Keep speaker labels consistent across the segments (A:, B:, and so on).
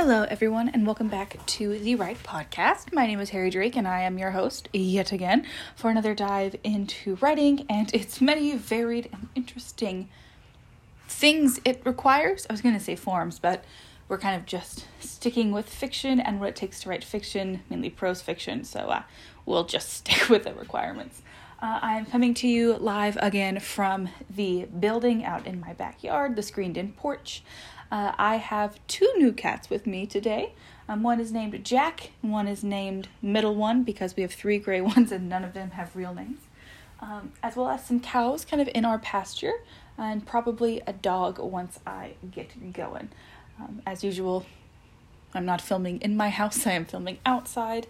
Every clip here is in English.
A: Hello, everyone, and welcome back to the Right Podcast. My name is Harri Drake, and I am your host yet again for another dive into writing and its many varied and interesting things it requires. I was going to say forms, but we're kind of just sticking with fiction and what it takes to write fiction, mainly prose fiction, so uh, we'll just stick with the requirements. Uh, I'm coming to you live again from the building out in my backyard, the screened in porch. Uh, I have two new cats with me today. Um, one is named Jack, and one is named Middle One because we have three gray ones and none of them have real names. Um, as well as some cows kind of in our pasture, and probably a dog once I get going. Um, as usual, I'm not filming in my house, I am filming outside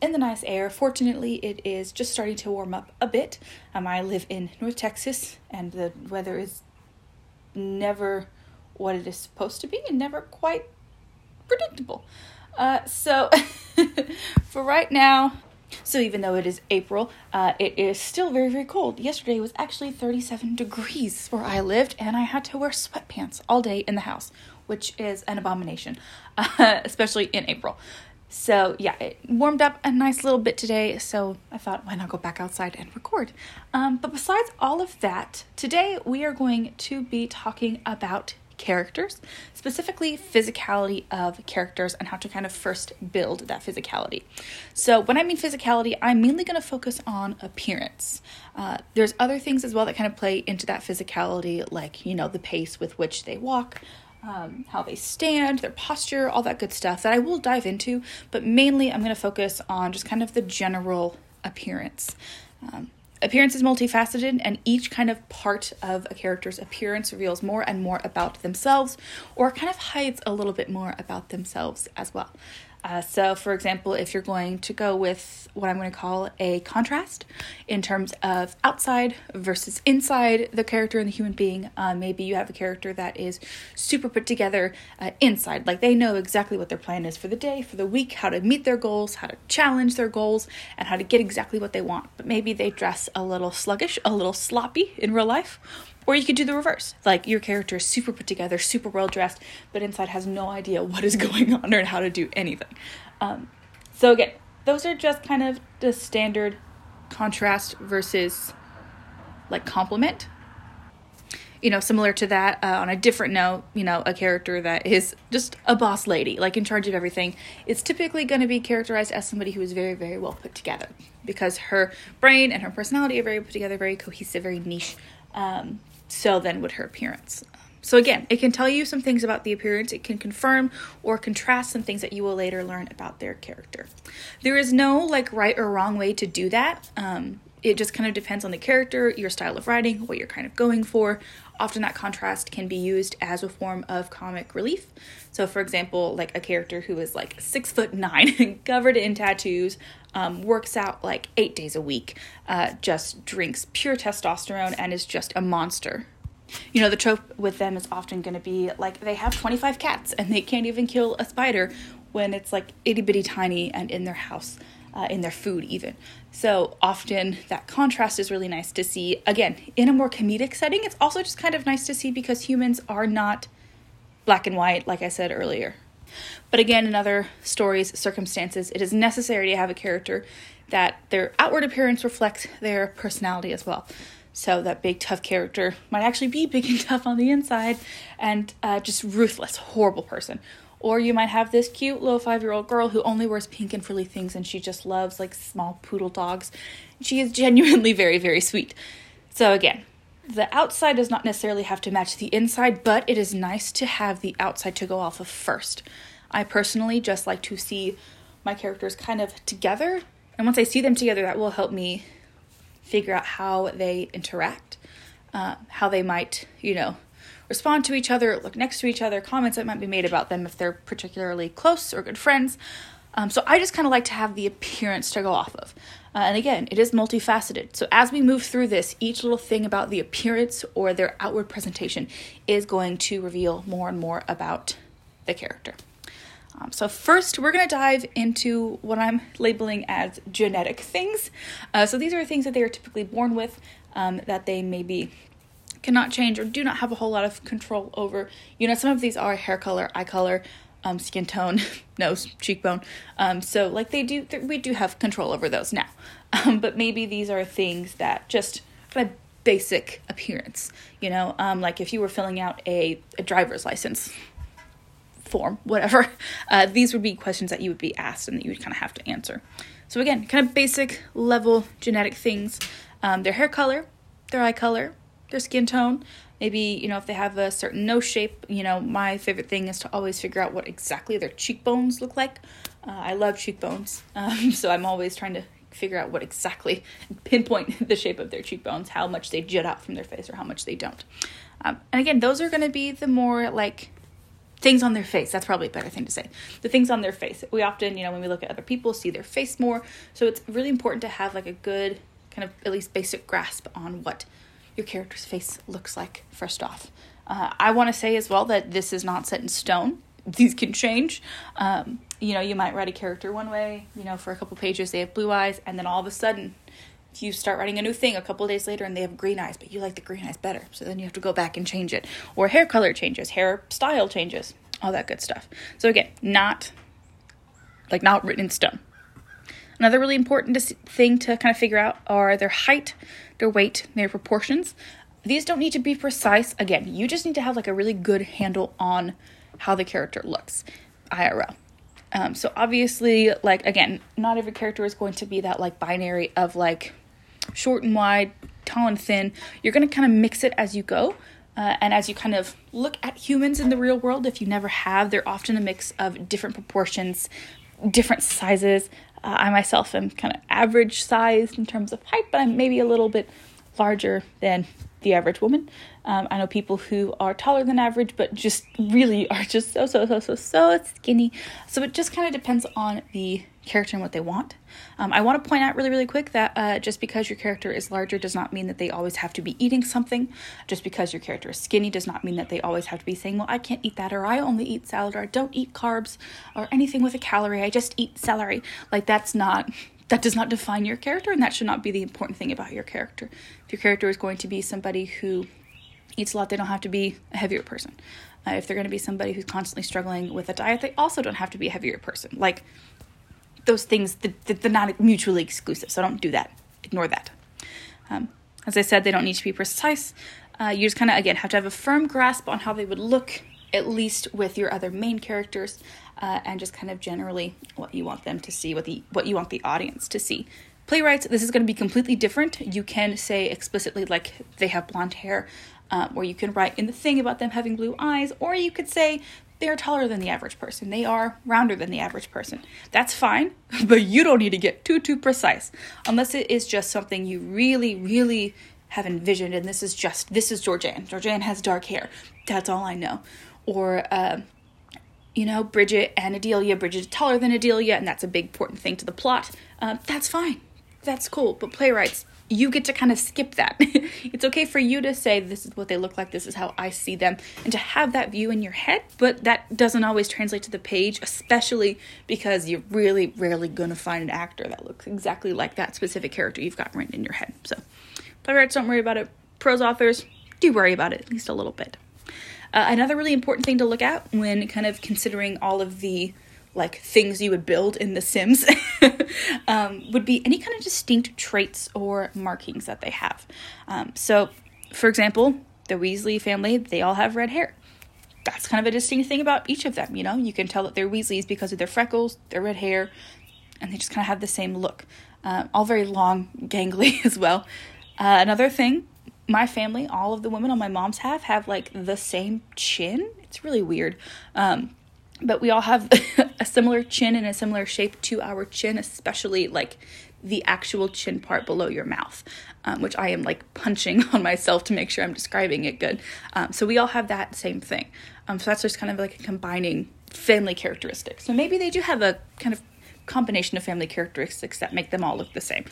A: in the nice air. Fortunately, it is just starting to warm up a bit. Um, I live in North Texas, and the weather is never what it is supposed to be and never quite predictable. Uh, so, for right now, so even though it is April, uh, it is still very, very cold. Yesterday was actually 37 degrees where I lived, and I had to wear sweatpants all day in the house, which is an abomination, uh, especially in April. So, yeah, it warmed up a nice little bit today, so I thought, why not go back outside and record? Um, but besides all of that, today we are going to be talking about characters, specifically physicality of characters and how to kind of first build that physicality. So, when I mean physicality, I'm mainly going to focus on appearance. Uh, there's other things as well that kind of play into that physicality, like, you know, the pace with which they walk. Um, how they stand, their posture, all that good stuff that I will dive into, but mainly I'm going to focus on just kind of the general appearance. Um, Appearance is multifaceted, and each kind of part of a character's appearance reveals more and more about themselves, or kind of hides a little bit more about themselves as well. Uh, so, for example, if you're going to go with what I'm going to call a contrast in terms of outside versus inside the character and the human being, uh, maybe you have a character that is super put together uh, inside, like they know exactly what their plan is for the day, for the week, how to meet their goals, how to challenge their goals, and how to get exactly what they want. But maybe they dress a little sluggish, a little sloppy in real life or you could do the reverse. Like your character is super put together, super well dressed, but inside has no idea what is going on or how to do anything. Um, so, again, those are just kind of the standard contrast versus like complement. You know, similar to that, uh, on a different note, you know, a character that is just a boss lady, like in charge of everything, it's typically going to be characterized as somebody who is very, very well put together because her brain and her personality are very put together, very cohesive, very niche. Um, so then would her appearance. So again, it can tell you some things about the appearance, it can confirm or contrast some things that you will later learn about their character. There is no like right or wrong way to do that. Um, it just kind of depends on the character, your style of writing, what you're kind of going for. Often that contrast can be used as a form of comic relief. So, for example, like a character who is like six foot nine, covered in tattoos, um, works out like eight days a week, uh, just drinks pure testosterone, and is just a monster. You know, the trope with them is often going to be like they have 25 cats and they can't even kill a spider when it's like itty bitty tiny and in their house, uh, in their food, even. So often that contrast is really nice to see. Again, in a more comedic setting, it's also just kind of nice to see because humans are not black and white, like I said earlier. But again, in other stories, circumstances, it is necessary to have a character that their outward appearance reflects their personality as well. So that big tough character might actually be big and tough on the inside and uh, just ruthless, horrible person. Or you might have this cute little five year old girl who only wears pink and frilly things and she just loves like small poodle dogs. She is genuinely very, very sweet. So again, the outside does not necessarily have to match the inside, but it is nice to have the outside to go off of first. I personally just like to see my characters kind of together, and once I see them together, that will help me figure out how they interact, uh, how they might, you know, respond to each other, look next to each other, comments that might be made about them if they're particularly close or good friends. Um, so I just kind of like to have the appearance to go off of. Uh, and again, it is multifaceted. So as we move through this, each little thing about the appearance or their outward presentation is going to reveal more and more about the character. Um, so, first, we're going to dive into what I'm labeling as genetic things. Uh, so, these are things that they are typically born with um, that they maybe cannot change or do not have a whole lot of control over. You know, some of these are hair color, eye color, um, skin tone, nose, cheekbone. Um, so like they do, we do have control over those now. Um, but maybe these are things that just of basic appearance, you know, um, like if you were filling out a, a driver's license form, whatever, uh, these would be questions that you would be asked and that you would kind of have to answer. So again, kind of basic level genetic things. Um, their hair color, their eye color, their skin tone, maybe you know if they have a certain nose shape you know my favorite thing is to always figure out what exactly their cheekbones look like. Uh, i love cheekbones um, so i'm always trying to figure out what exactly pinpoint the shape of their cheekbones how much they jut out from their face or how much they don't. Um, and again those are going to be the more like things on their face. That's probably a better thing to say. The things on their face. We often you know when we look at other people see their face more. So it's really important to have like a good kind of at least basic grasp on what your character's face looks like, first off. Uh, I want to say as well that this is not set in stone. These can change. Um, you know, you might write a character one way, you know, for a couple pages they have blue eyes, and then all of a sudden you start writing a new thing a couple days later and they have green eyes, but you like the green eyes better. So then you have to go back and change it. Or hair color changes, hair style changes, all that good stuff. So again, not like not written in stone. Another really important thing to kind of figure out are their height, their weight, their proportions. These don't need to be precise. Again, you just need to have like a really good handle on how the character looks IRL. Um, so obviously, like again, not every character is going to be that like binary of like short and wide, tall and thin. You're going to kind of mix it as you go. Uh, and as you kind of look at humans in the real world, if you never have, they're often a mix of different proportions, different sizes, uh, I myself am kind of average sized in terms of height, but I'm maybe a little bit larger than the average woman. Um, I know people who are taller than average, but just really are just so, so, so, so, so skinny. So it just kind of depends on the character and what they want. Um, I want to point out really, really quick that uh, just because your character is larger does not mean that they always have to be eating something. Just because your character is skinny does not mean that they always have to be saying, well, I can't eat that, or I only eat salad, or I don't eat carbs, or anything with a calorie. I just eat celery. Like, that's not. That does not define your character, and that should not be the important thing about your character. If your character is going to be somebody who eats a lot, they don't have to be a heavier person. Uh, if they're going to be somebody who's constantly struggling with a diet, they also don't have to be a heavier person. Like, those things they're not mutually exclusive so don't do that. Ignore that. Um, as i said they don't need to be precise. Uh, you just kind of again have to have a firm grasp on how they would look at least with your other main characters uh, and just kind of generally what you want them to see what the what you want the audience to see. Playwrights this is going to be completely different. You can say explicitly like they have blonde hair um, or you can write in the thing about them having blue eyes or you could say they are taller than the average person. They are rounder than the average person. That's fine, but you don't need to get too too precise unless it is just something you really really have envisioned and this is just this is Georgianne. Georgianne has dark hair. That's all I know. Or uh, you know, Bridget and Adelia. Bridget is taller than Adelia, and that's a big important thing to the plot. Uh, that's fine. That's cool. But playwrights, you get to kind of skip that. it's okay for you to say, This is what they look like, this is how I see them, and to have that view in your head, but that doesn't always translate to the page, especially because you're really rarely gonna find an actor that looks exactly like that specific character you've got written in your head. So, playwrights, don't worry about it. Prose authors, do worry about it, at least a little bit. Uh, another really important thing to look at when kind of considering all of the like things you would build in The Sims um, would be any kind of distinct traits or markings that they have. Um, so, for example, the Weasley family, they all have red hair. That's kind of a distinct thing about each of them, you know? You can tell that they're Weasleys because of their freckles, their red hair, and they just kind of have the same look. Uh, all very long, gangly as well. Uh, another thing, my family, all of the women on my mom's half have like the same chin. It's really weird. Um, but we all have a similar chin and a similar shape to our chin, especially like the actual chin part below your mouth, um, which I am like punching on myself to make sure I'm describing it good. Um, so we all have that same thing. Um, so that's just kind of like a combining family characteristics. So maybe they do have a kind of combination of family characteristics that make them all look the same.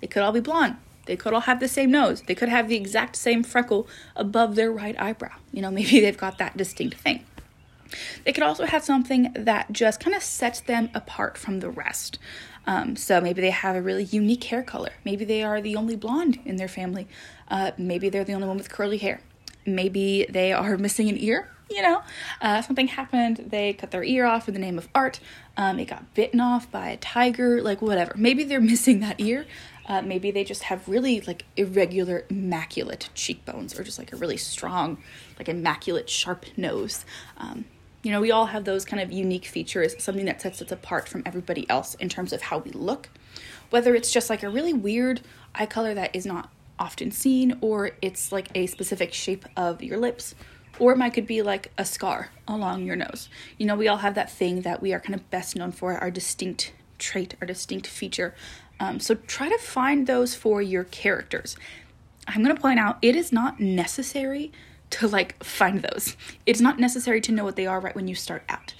A: They could all be blonde. They could all have the same nose. They could have the exact same freckle above their right eyebrow. You know, maybe they've got that distinct thing. They could also have something that just kind of sets them apart from the rest. Um, so maybe they have a really unique hair color. Maybe they are the only blonde in their family. Uh, maybe they're the only one with curly hair. Maybe they are missing an ear you know, uh, something happened. They cut their ear off in the name of art. Um, it got bitten off by a tiger, like whatever. Maybe they're missing that ear. Uh, maybe they just have really like irregular, immaculate cheekbones, or just like a really strong, like immaculate, sharp nose. Um, you know, we all have those kind of unique features, something that sets us apart from everybody else in terms of how we look. Whether it's just like a really weird eye color that is not often seen, or it's like a specific shape of your lips, or it might could be like a scar along your nose. You know, we all have that thing that we are kind of best known for, our distinct trait, our distinct feature. Um, so try to find those for your characters. I'm going to point out it is not necessary to like find those. It's not necessary to know what they are right when you start out.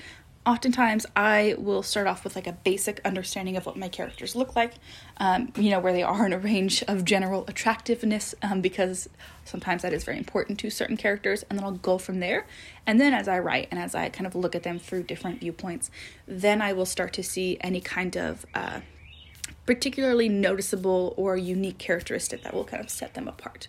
A: Oftentimes, I will start off with like a basic understanding of what my characters look like, um, you know, where they are in a range of general attractiveness, um, because sometimes that is very important to certain characters, and then I'll go from there. And then as I write and as I kind of look at them through different viewpoints, then I will start to see any kind of uh, particularly noticeable or unique characteristic that will kind of set them apart.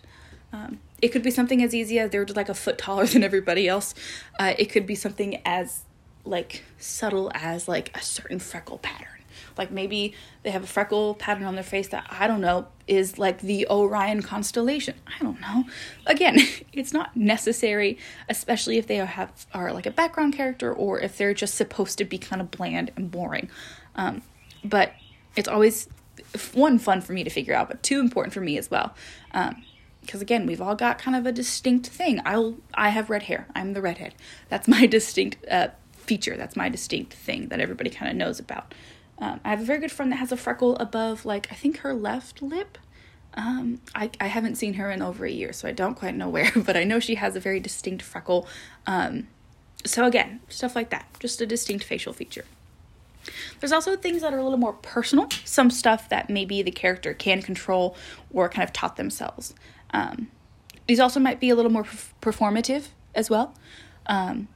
A: Um, it could be something as easy as they're just like a foot taller than everybody else. Uh, it could be something as like subtle as like a certain freckle pattern. Like maybe they have a freckle pattern on their face that I don't know is like the Orion constellation. I don't know. Again, it's not necessary, especially if they have are like a background character or if they're just supposed to be kind of bland and boring. Um, but it's always one fun for me to figure out, but two important for me as well. Um, because again we've all got kind of a distinct thing. I'll i have red hair. I'm the redhead. That's my distinct uh, feature. That's my distinct thing that everybody kind of knows about. Um, i have a very good friend that has a freckle above like i think her left lip. Um, I, I haven't seen her in over a year so i don't quite know where but i know she has a very distinct freckle. Um, so again stuff like that. Just a distinct facial feature. There's also things that are a little more personal, some stuff that maybe the character can control or kind of taught themselves. Um, these also might be a little more performative as well. Um,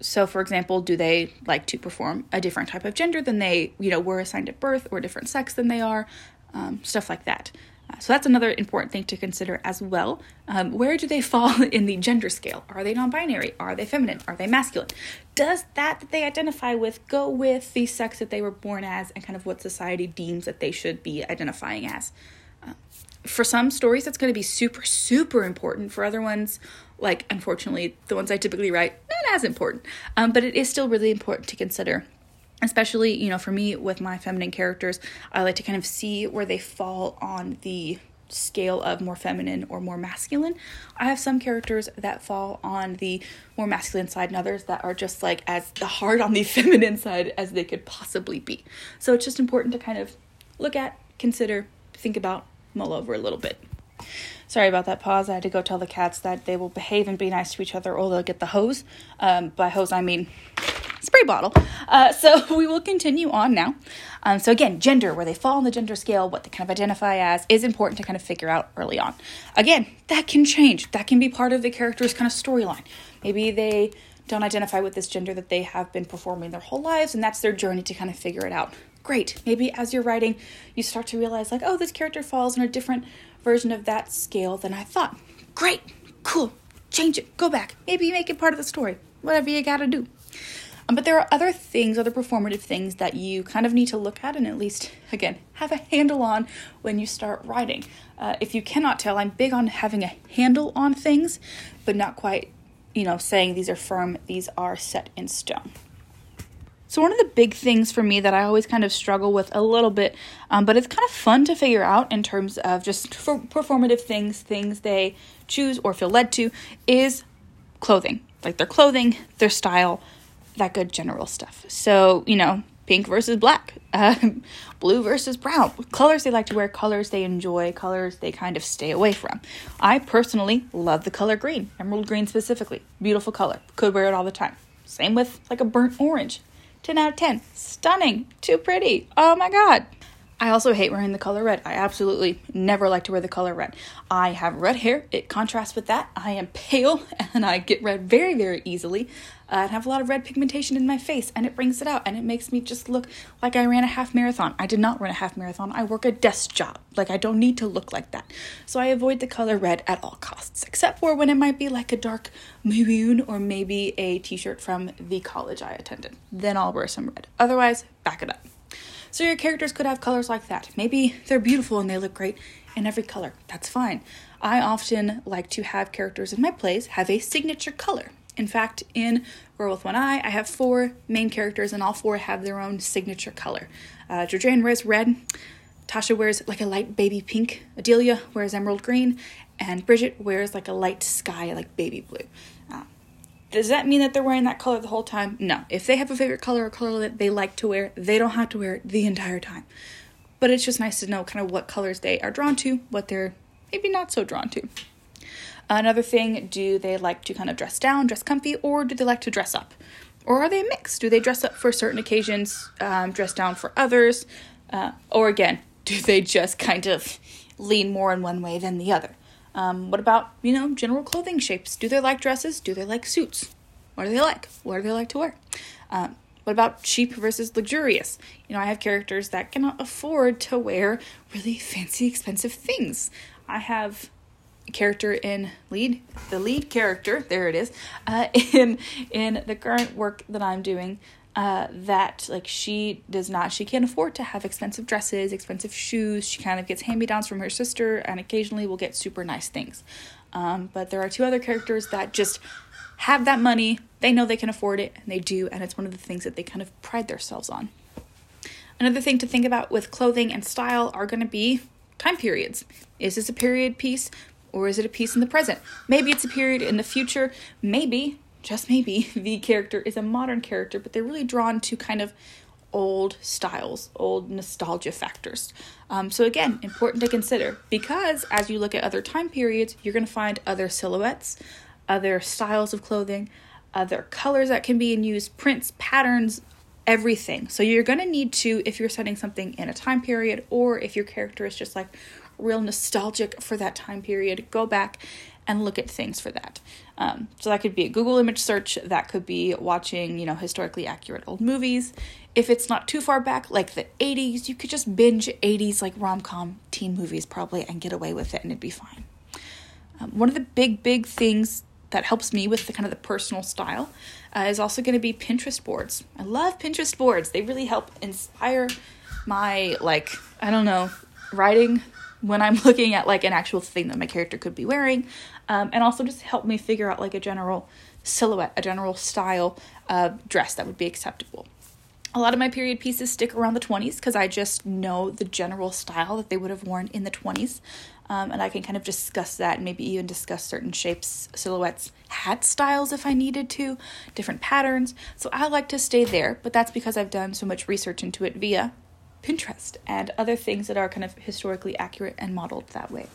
A: so, for example, do they like to perform a different type of gender than they, you know, were assigned at birth, or a different sex than they are, um, stuff like that. Uh, so that's another important thing to consider as well. Um, where do they fall in the gender scale? Are they non-binary? Are they feminine? Are they masculine? Does that that they identify with go with the sex that they were born as, and kind of what society deems that they should be identifying as? For some stories that's going to be super super important. For other ones like unfortunately the ones i typically write not as important. Um, but it is still really important to consider especially you know for me with my feminine characters i like to kind of see where they fall on the scale of more feminine or more masculine. I have some characters that fall on the more masculine side and others that are just like as hard on the feminine side as they could possibly be. So it's just important to kind of look at consider think about mull over a little bit. Sorry about that pause. I had to go tell the cats that they will behave and be nice to each other or they'll get the hose. Um, by hose, I mean spray bottle. Uh, so we will continue on now. Um, so again, gender, where they fall on the gender scale, what they kind of identify as, is important to kind of figure out early on. Again, that can change. That can be part of the character's kind of storyline. Maybe they don't identify with this gender that they have been performing their whole lives, and that's their journey to kind of figure it out. Great. Maybe as you're writing, you start to realize, like, oh, this character falls in a different version of that scale than I thought. Great. Cool. Change it. Go back. Maybe make it part of the story. Whatever you gotta do. Um, but there are other things, other performative things that you kind of need to look at and at least, again, have a handle on when you start writing. Uh, if you cannot tell, I'm big on having a handle on things, but not quite, you know, saying these are firm, these are set in stone. So, one of the big things for me that I always kind of struggle with a little bit, um, but it's kind of fun to figure out in terms of just for performative things, things they choose or feel led to, is clothing. Like their clothing, their style, that good general stuff. So, you know, pink versus black, uh, blue versus brown, colors they like to wear, colors they enjoy, colors they kind of stay away from. I personally love the color green, emerald green specifically. Beautiful color. Could wear it all the time. Same with like a burnt orange. 10 out of 10. Stunning. Too pretty. Oh my god. I also hate wearing the color red. I absolutely never like to wear the color red. I have red hair. It contrasts with that. I am pale and I get red very, very easily. And have a lot of red pigmentation in my face, and it brings it out, and it makes me just look like I ran a half marathon. I did not run a half marathon. I work a desk job. Like I don't need to look like that. So I avoid the color red at all costs, except for when it might be like a dark maroon or maybe a t-shirt from the college I attended. Then I'll wear some red. Otherwise, back it up. So your characters could have colors like that. Maybe they're beautiful and they look great in every color. That's fine. I often like to have characters in my plays have a signature color. In fact, in Girl with One Eye, I have four main characters, and all four have their own signature color. Uh, wears red, Tasha wears like a light baby pink, Adelia wears emerald green, and Bridget wears like a light sky, like baby blue. Uh, does that mean that they're wearing that color the whole time? No. If they have a favorite color or color that they like to wear, they don't have to wear it the entire time. But it's just nice to know kind of what colors they are drawn to, what they're maybe not so drawn to. Another thing, do they like to kind of dress down, dress comfy, or do they like to dress up? Or are they mixed? Do they dress up for certain occasions, um, dress down for others? Uh, or again, do they just kind of lean more in one way than the other? Um, what about, you know, general clothing shapes? Do they like dresses? Do they like suits? What do they like? What do they like to wear? Um, what about cheap versus luxurious? You know, I have characters that cannot afford to wear really fancy, expensive things. I have character in lead, the lead character, there it is, uh, in in the current work that I'm doing uh, that like she does not she can't afford to have expensive dresses expensive shoes. She kind of gets hand-me-downs from her sister and occasionally will get super nice things. Um, but there are two other characters that just have that money. They know they can afford it and they do and it's one of the things that they kind of pride themselves on. Another thing to think about with clothing and style are going to be time periods. Is this a period piece or is it a piece in the present maybe it's a period in the future maybe just maybe, the character is a modern character, but they're really drawn to kind of old styles, old nostalgia factors. Um, so, again, important to consider because as you look at other time periods, you're going to find other silhouettes, other styles of clothing, other colors that can be in use, prints, patterns, everything. So, you're going to need to, if you're setting something in a time period or if your character is just like real nostalgic for that time period, go back and look at things for that. Um, so that could be a Google image search, that could be watching, you know, historically accurate old movies. If it's not too far back, like the 80s, you could just binge 80s like rom com teen movies probably and get away with it and it'd be fine. Um, one of the big, big things that helps me with the kind of the personal style uh, is also going to be Pinterest boards. I love Pinterest boards. They really help inspire my like I don't know writing when I'm looking at like an actual thing that my character could be wearing, um, and also just help me figure out like a general silhouette, a general style of dress that would be acceptable. A lot of my period pieces stick around the 20s because I just know the general style that they would have worn in the 20s. Um, and I can kind of discuss that and maybe even discuss certain shapes, silhouettes, hat styles if I needed to, different patterns. So I like to stay there, but that's because I've done so much research into it via Pinterest and other things that are kind of historically accurate and modeled that way.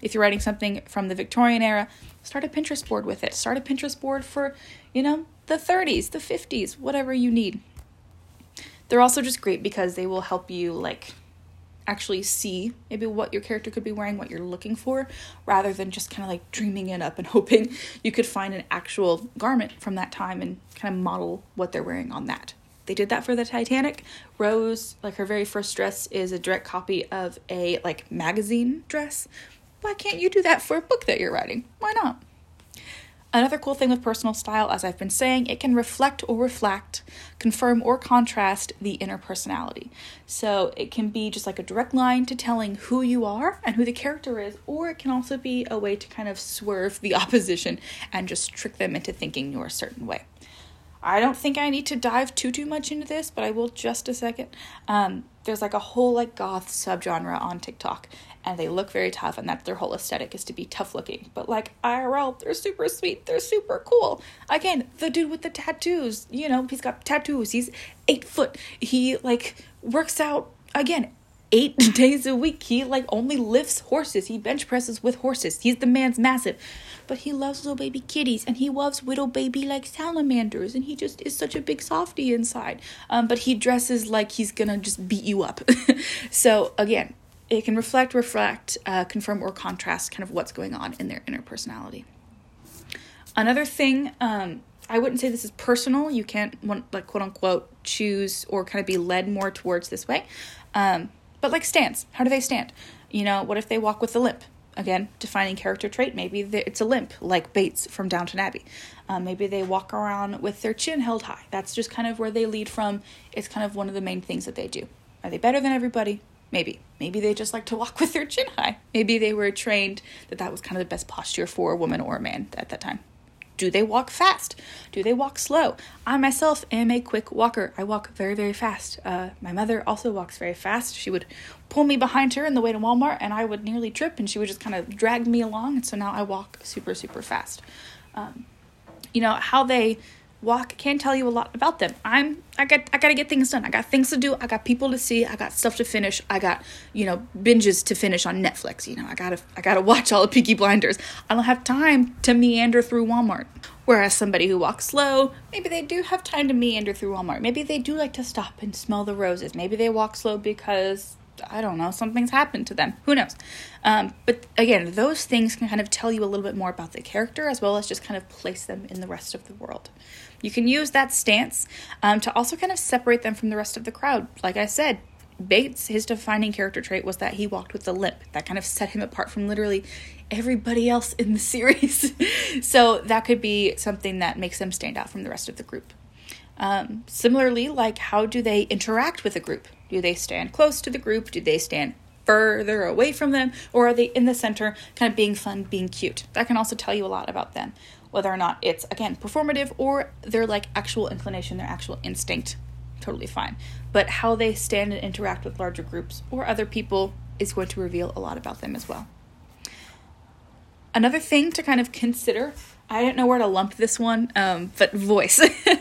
A: If you're writing something from the Victorian era, start a Pinterest board with it. Start a Pinterest board for, you know, the 30s, the 50s, whatever you need. They're also just great because they will help you like actually see maybe what your character could be wearing, what you're looking for, rather than just kind of like dreaming it up and hoping you could find an actual garment from that time and kind of model what they're wearing on that. They did that for the Titanic. Rose, like her very first dress, is a direct copy of a like magazine dress. Why can't you do that for a book that you're writing? Why not? Another cool thing with personal style, as I've been saying, it can reflect or reflect, confirm or contrast the inner personality. So it can be just like a direct line to telling who you are and who the character is, or it can also be a way to kind of swerve the opposition and just trick them into thinking you're a certain way. I don't think I need to dive too too much into this, but I will just a second. Um, there's like a whole like goth subgenre on TikTok, and they look very tough, and that's their whole aesthetic is to be tough looking. But like IRL, they're super sweet, they're super cool. Again, the dude with the tattoos, you know, he's got tattoos. He's eight foot. He like works out again eight days a week. He like only lifts horses. He bench presses with horses. He's the man's massive. But he loves little baby kitties and he loves little baby like salamanders and he just is such a big softy inside. Um, but he dresses like he's gonna just beat you up. so again, it can reflect, reflect, uh, confirm, or contrast kind of what's going on in their inner personality. Another thing um, I wouldn't say this is personal. You can't want like quote unquote choose or kind of be led more towards this way. Um, but like stance, how do they stand? You know, what if they walk with a limp? Again, defining character trait. Maybe it's a limp, like Bates from Downton Abbey. Um, maybe they walk around with their chin held high. That's just kind of where they lead from. It's kind of one of the main things that they do. Are they better than everybody? Maybe. Maybe they just like to walk with their chin high. Maybe they were trained that that was kind of the best posture for a woman or a man at that time. Do they walk fast? Do they walk slow? I myself am a quick walker. I walk very, very fast. Uh, my mother also walks very fast. She would pull me behind her in the way to Walmart, and I would nearly trip, and she would just kind of drag me along. And so now I walk super, super fast. Um, you know how they walk can tell you a lot about them. I'm I got I got to get things done. I got things to do. I got people to see. I got stuff to finish. I got, you know, binges to finish on Netflix, you know. I got to I got to watch all the Peaky Blinders. I don't have time to meander through Walmart. Whereas somebody who walks slow, maybe they do have time to meander through Walmart. Maybe they do like to stop and smell the roses. Maybe they walk slow because I don't know, something's happened to them. Who knows? Um, but again, those things can kind of tell you a little bit more about the character as well as just kind of place them in the rest of the world. You can use that stance um, to also kind of separate them from the rest of the crowd. Like I said, Bates, his defining character trait was that he walked with a limp. That kind of set him apart from literally everybody else in the series. so that could be something that makes them stand out from the rest of the group. Um, similarly, like how do they interact with a group? Do they stand close to the group? Do they stand further away from them? Or are they in the center, kind of being fun, being cute? That can also tell you a lot about them whether or not it's again performative or their like actual inclination, their actual instinct, totally fine. But how they stand and interact with larger groups or other people is going to reveal a lot about them as well. Another thing to kind of consider I don't know where to lump this one, um, but voice.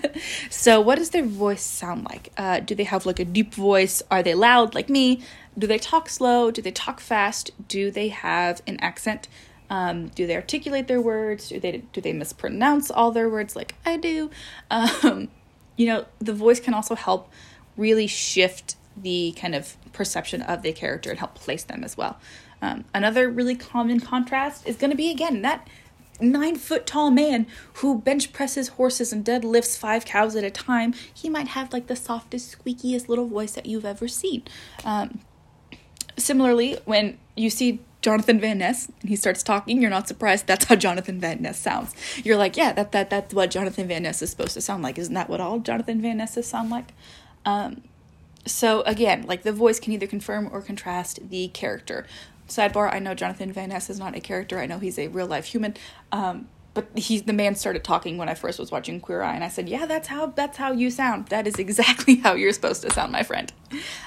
A: so, what does their voice sound like? Uh, do they have like a deep voice? Are they loud like me? Do they talk slow? Do they talk fast? Do they have an accent? Um, do they articulate their words? Do they do they mispronounce all their words like I do? Um, you know, the voice can also help really shift the kind of perception of the character and help place them as well. Um, another really common contrast is going to be again that nine foot tall man who bench presses horses and deadlifts five cows at a time. He might have like the softest, squeakiest little voice that you've ever seen. Um, similarly, when you see Jonathan Van Ness and he starts talking, you're not surprised that's how Jonathan Van Ness sounds. You're like, yeah, that that that's what Jonathan Van Ness is supposed to sound like. Isn't that what all Jonathan Van Nesses sound like? Um, so again, like the voice can either confirm or contrast the character. Sidebar: I know Jonathan Van Ness is not a character. I know he's a real life human. Um, but he's the man started talking when I first was watching Queer Eye, and I said, "Yeah, that's how that's how you sound. That is exactly how you're supposed to sound, my friend."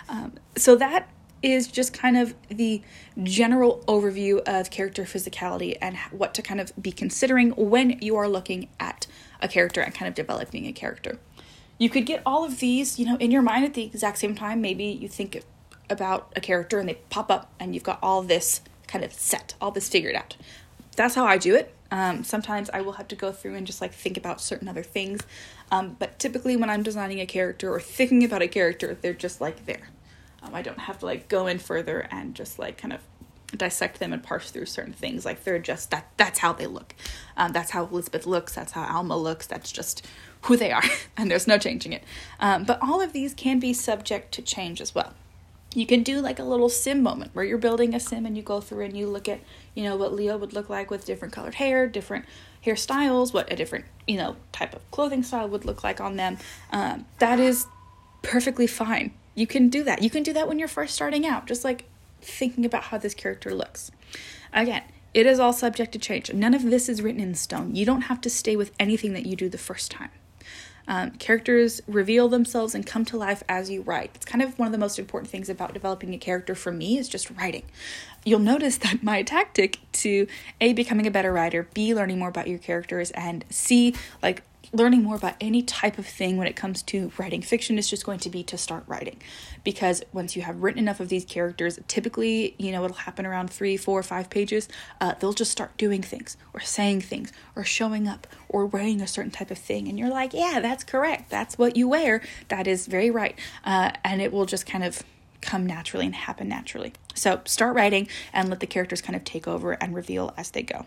A: Um, so that is just kind of the general overview of character physicality and what to kind of be considering when you are looking at a character and kind of developing a character. You could get all of these, you know, in your mind at the exact same time. Maybe you think about a character and they pop up and you've got all this kind of set, all this figured out. That's how I do it. Um, sometimes I will have to go through and just like think about certain other things. Um, but typically, when I'm designing a character or thinking about a character, they're just like there. Um, I don't have to like go in further and just like kind of dissect them and parse through certain things. Like they're just that that's how they look. Um, that's how Elizabeth looks. That's how Alma looks. That's just who they are, and there's no changing it. Um, but all of these can be subject to change as well. You can do like a little sim moment where you're building a sim and you go through and you look at, you know, what Leo would look like with different colored hair, different hairstyles, what a different, you know, type of clothing style would look like on them. Um, that is perfectly fine you can do that. You can do that when you're first starting out, just like thinking about how this character looks. Again, it is all subject to change. None of this is written in stone. You don't have to stay with anything that you do the first time. Um, characters reveal themselves and come to life as you write. It's kind of one of the most important things about developing a character for me is just writing. You'll notice that my tactic to A, becoming a better writer, B, learning more about your characters, and C, like learning more about any type of thing when it comes to writing fiction is just going to be to start writing. Because once you have written enough of these characters typically you know it'll happen around three four five pages uh, they'll just start doing things or saying things or showing up or wearing a certain type of thing. And you're like yeah that's correct. That's what you wear. That is very right. Uh, and it will just kind of come naturally and happen naturally. So start writing and let the characters kind of take over and reveal as they go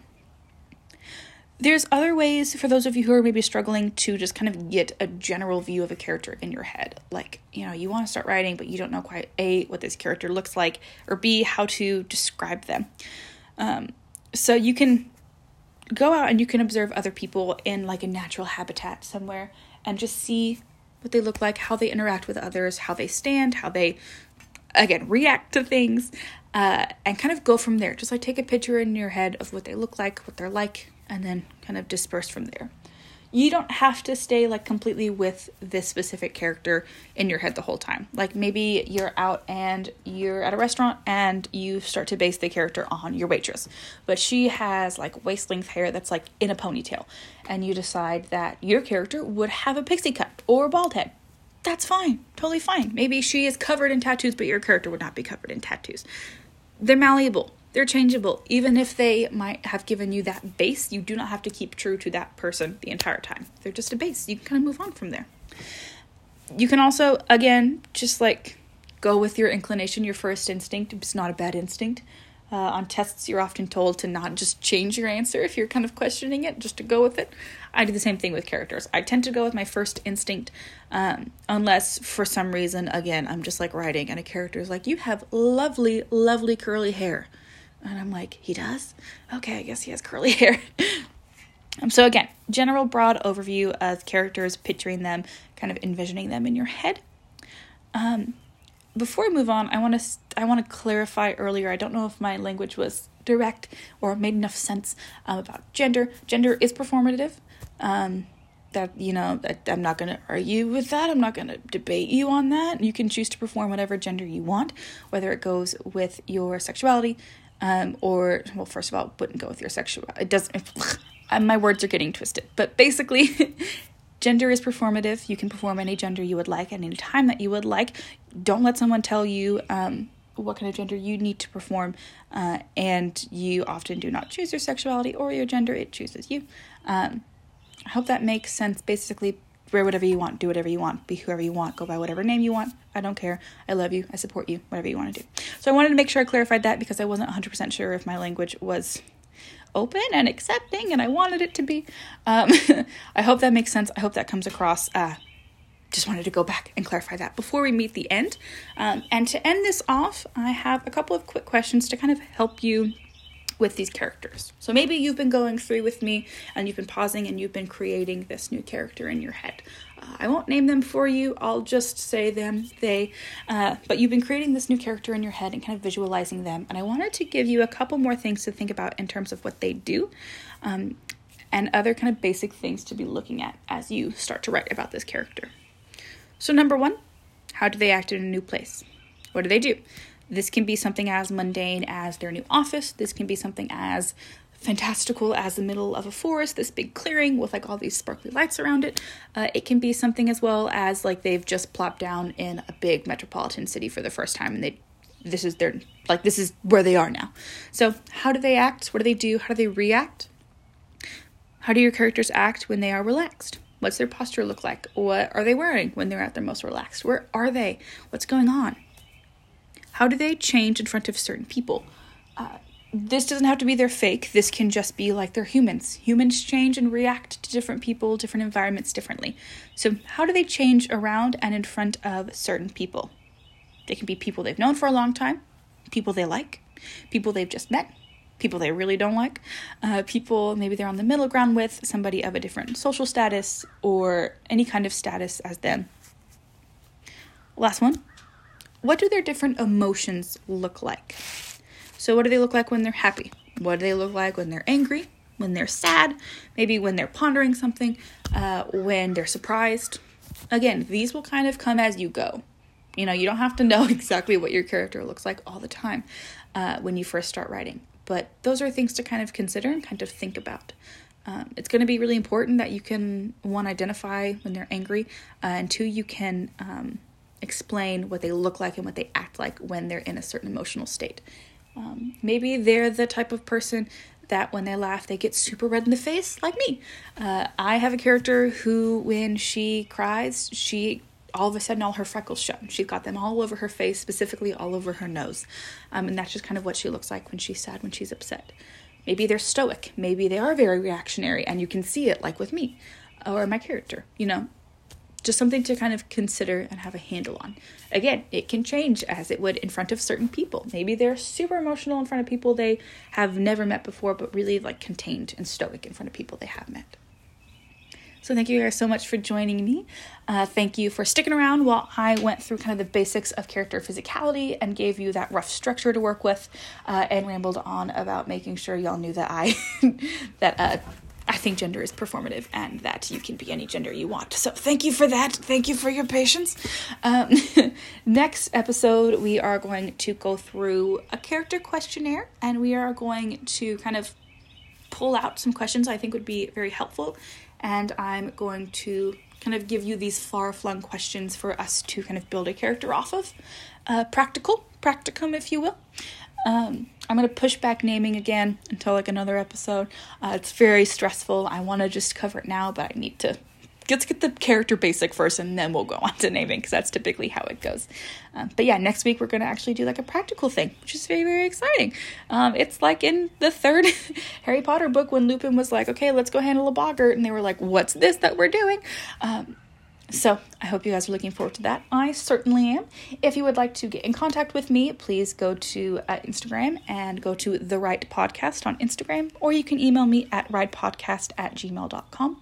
A: there's other ways for those of you who are maybe struggling to just kind of get a general view of a character in your head. Like, you know, you want to start writing, but you don't know quite A, what this character looks like, or B, how to describe them. Um, so you can go out and you can observe other people in like a natural habitat somewhere and just see what they look like, how they interact with others, how they stand, how they, again, react to things, uh, and kind of go from there. Just like take a picture in your head of what they look like, what they're like, and then kind of disperse from there. You don't have to stay like completely with this specific character in your head the whole time. Like maybe you're out and you're at a restaurant and you start to base the character on your waitress, but she has like waist length hair that's like in a ponytail, and you decide that your character would have a pixie cut or a bald head that's fine, totally fine. Maybe she is covered in tattoos, but your character would not be covered in tattoos. They're malleable. They're changeable. Even if they might have given you that base, you do not have to keep true to that person the entire time. They're just a base. You can kind of move on from there. You can also, again, just like go with your inclination, your first instinct. It's not a bad instinct. Uh, on tests, you're often told to not just change your answer if you're kind of questioning it, just to go with it. I do the same thing with characters. I tend to go with my first instinct, um, unless for some reason, again, I'm just like writing and a character is like, You have lovely, lovely curly hair. And I'm like, he does? Okay, I guess he has curly hair. um, so, again, general broad overview of characters, picturing them, kind of envisioning them in your head. Um, before we move on, I want to I want to clarify earlier. I don't know if my language was direct or made enough sense um, about gender. Gender is performative. Um, that you know that I'm not going to argue with that. I'm not going to debate you on that. You can choose to perform whatever gender you want, whether it goes with your sexuality, um, or well, first of all, wouldn't go with your sexual. It doesn't. my words are getting twisted, but basically, gender is performative. You can perform any gender you would like at any time that you would like. Don't let someone tell you um, what kind of gender you need to perform, uh, and you often do not choose your sexuality or your gender. It chooses you. Um, I hope that makes sense. Basically, wear whatever you want, do whatever you want, be whoever you want, go by whatever name you want. I don't care. I love you. I support you. Whatever you want to do. So I wanted to make sure I clarified that because I wasn't 100% sure if my language was open and accepting, and I wanted it to be. Um, I hope that makes sense. I hope that comes across. Uh, just wanted to go back and clarify that before we meet the end. Um, and to end this off, I have a couple of quick questions to kind of help you with these characters. So maybe you've been going through with me and you've been pausing and you've been creating this new character in your head. Uh, I won't name them for you, I'll just say them, they, uh, but you've been creating this new character in your head and kind of visualizing them. And I wanted to give you a couple more things to think about in terms of what they do. Um, and other kind of basic things to be looking at as you start to write about this character. So, number one, how do they act in a new place? What do they do? This can be something as mundane as their new office. This can be something as fantastical as the middle of a forest, this big clearing with like all these sparkly lights around it. Uh, it can be something as well as like they've just plopped down in a big metropolitan city for the first time and they this is their like this is where they are now. So, how do they act? What do they do? How do they react? How do your characters act when they are relaxed? What's their posture look like? What are they wearing when they're at their most relaxed? Where are they? What's going on? How do they change in front of certain people? Uh, this doesn't have to be their fake. This can just be like they're humans. Humans change and react to different people, different environments differently. So, how do they change around and in front of certain people? They can be people they've known for a long time, people they like, people they've just met, people they really don't like, uh, people maybe they're on the middle ground with, somebody of a different social status or any kind of status as them. Last one what do their different emotions look like? So, what do they look like when they're happy? What do they look like when they're angry? When they're sad? Maybe when they're pondering something? Uh, when they're surprised? Again, these will kind of come as you go. You know, you don't have to know exactly what your character looks like all the time uh, when you first start writing, but those are things to kind of consider and kind of think about. Um, it's going to be really important that you can one identify when they're angry, uh, and two you can um, explain what they look like and what they act like when they're in a certain emotional state. Um, maybe they're the type of person that when they laugh, they get super red in the face, like me. Uh, I have a character who, when she cries, she all of a sudden all her freckles show. She's got them all over her face, specifically all over her nose. Um, and that's just kind of what she looks like when she's sad, when she's upset. Maybe they're stoic. Maybe they are very reactionary, and you can see it, like with me or my character, you know? Just something to kind of consider and have a handle on. Again, it can change as it would in front of certain people. Maybe they're super emotional in front of people they have never met before, but really like contained and stoic in front of people they have met. So thank you guys so much for joining me. Uh, thank you for sticking around while I went through kind of the basics of character physicality and gave you that rough structure to work with, uh, and rambled on about making sure y'all knew that I that uh, I think gender is performative and that you can be any gender you want. So thank you for that. Thank you for your patience. Um, next episode, we are going to go through a character questionnaire and we are going to kind of pull out some questions I think would be very helpful and I'm going to kind of give you these far flung questions for us to kind of build a character off of. Uh, practical, practicum, if you will. Um, I'm gonna push back naming again until like another episode. Uh, it's very stressful. I want to just cover it now, but I need to let's get the character basic first and then we'll go on to naming because that's typically how it goes um, but yeah next week we're going to actually do like a practical thing which is very very exciting um, it's like in the third harry potter book when lupin was like okay let's go handle a boggart and they were like what's this that we're doing um, so I hope you guys are looking forward to that. I certainly am. If you would like to get in contact with me, please go to uh, Instagram and go to The Right Podcast on Instagram, or you can email me at rightpodcast at gmail.com.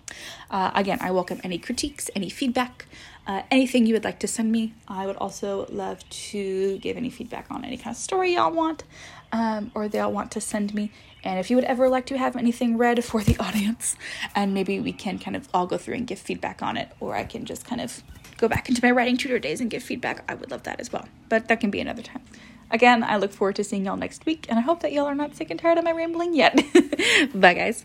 A: Uh, again, I welcome any critiques, any feedback, uh, anything you would like to send me. I would also love to give any feedback on any kind of story y'all want um, or they'll want to send me. And if you would ever like to have anything read for the audience, and maybe we can kind of all go through and give feedback on it, or I can just kind of go back into my writing tutor days and give feedback, I would love that as well. But that can be another time. Again, I look forward to seeing y'all next week, and I hope that y'all are not sick and tired of my rambling yet. Bye, guys.